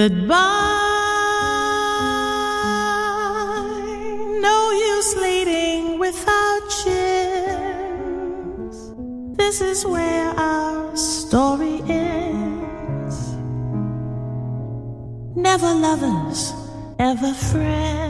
Goodbye. No use leading without chance. This is where our story ends. Never lovers, ever friends.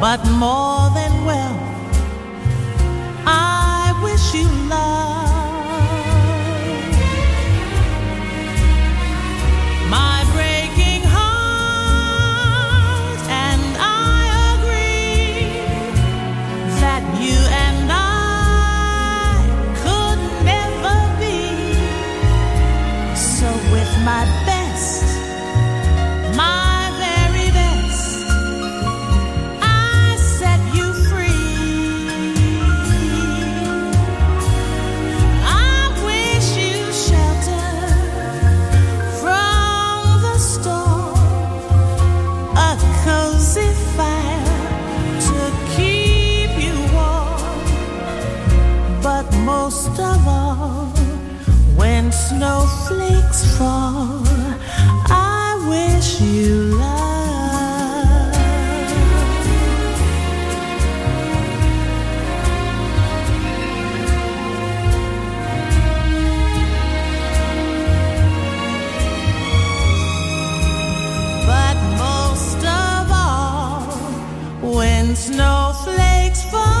but more than well, I wish you love. Snowflakes fall. I wish you love. But most of all, when snowflakes fall.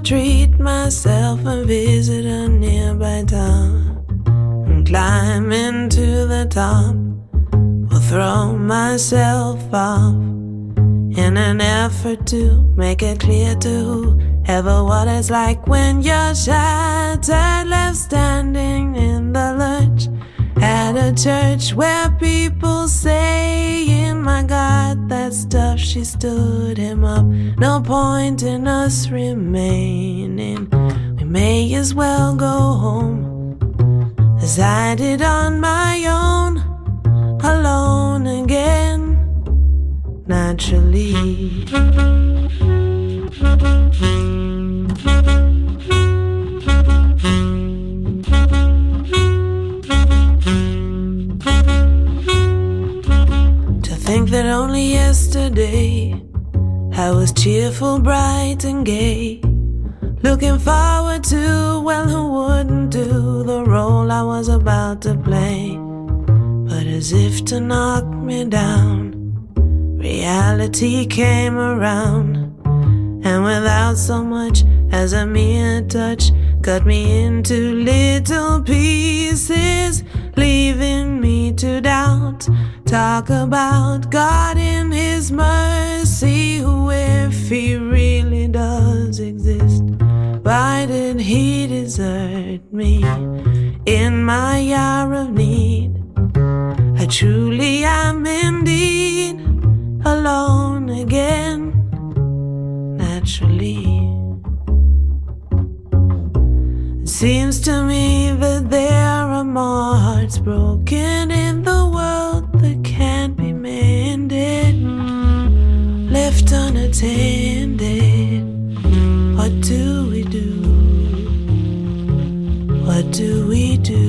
Treat myself and visit a nearby town. And climb into the top, or throw myself off. In an effort to make it clear to whoever what it's like when you're shattered, left standing in the lurch At a church where people saying, My God, that stuff, she stood him up. No point in us remaining. We may as well go home as I did on my own, alone again, naturally. That only yesterday I was cheerful, bright, and gay. Looking forward to, well, who wouldn't do the role I was about to play? But as if to knock me down, reality came around. And without so much as a mere touch, cut me into little pieces, leaving me to doubt Talk about God in His mercy, who, if He really does exist, why did He desert me in my hour of need? I truly am indeed alone again, naturally. Seems to me that there are more hearts broken in the world that can't be mended, left unattended. What do we do? What do we do?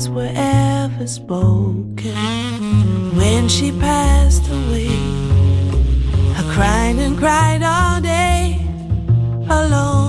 words were ever spoken. When she passed away, I cried and cried all day alone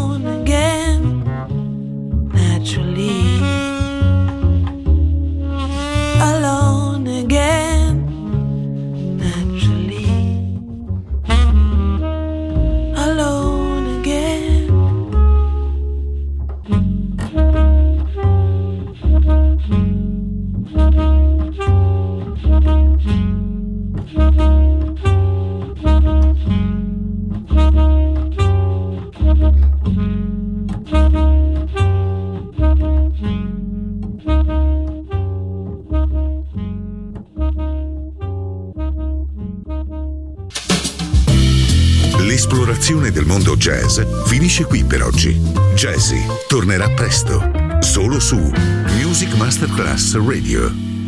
Masterclass Radio.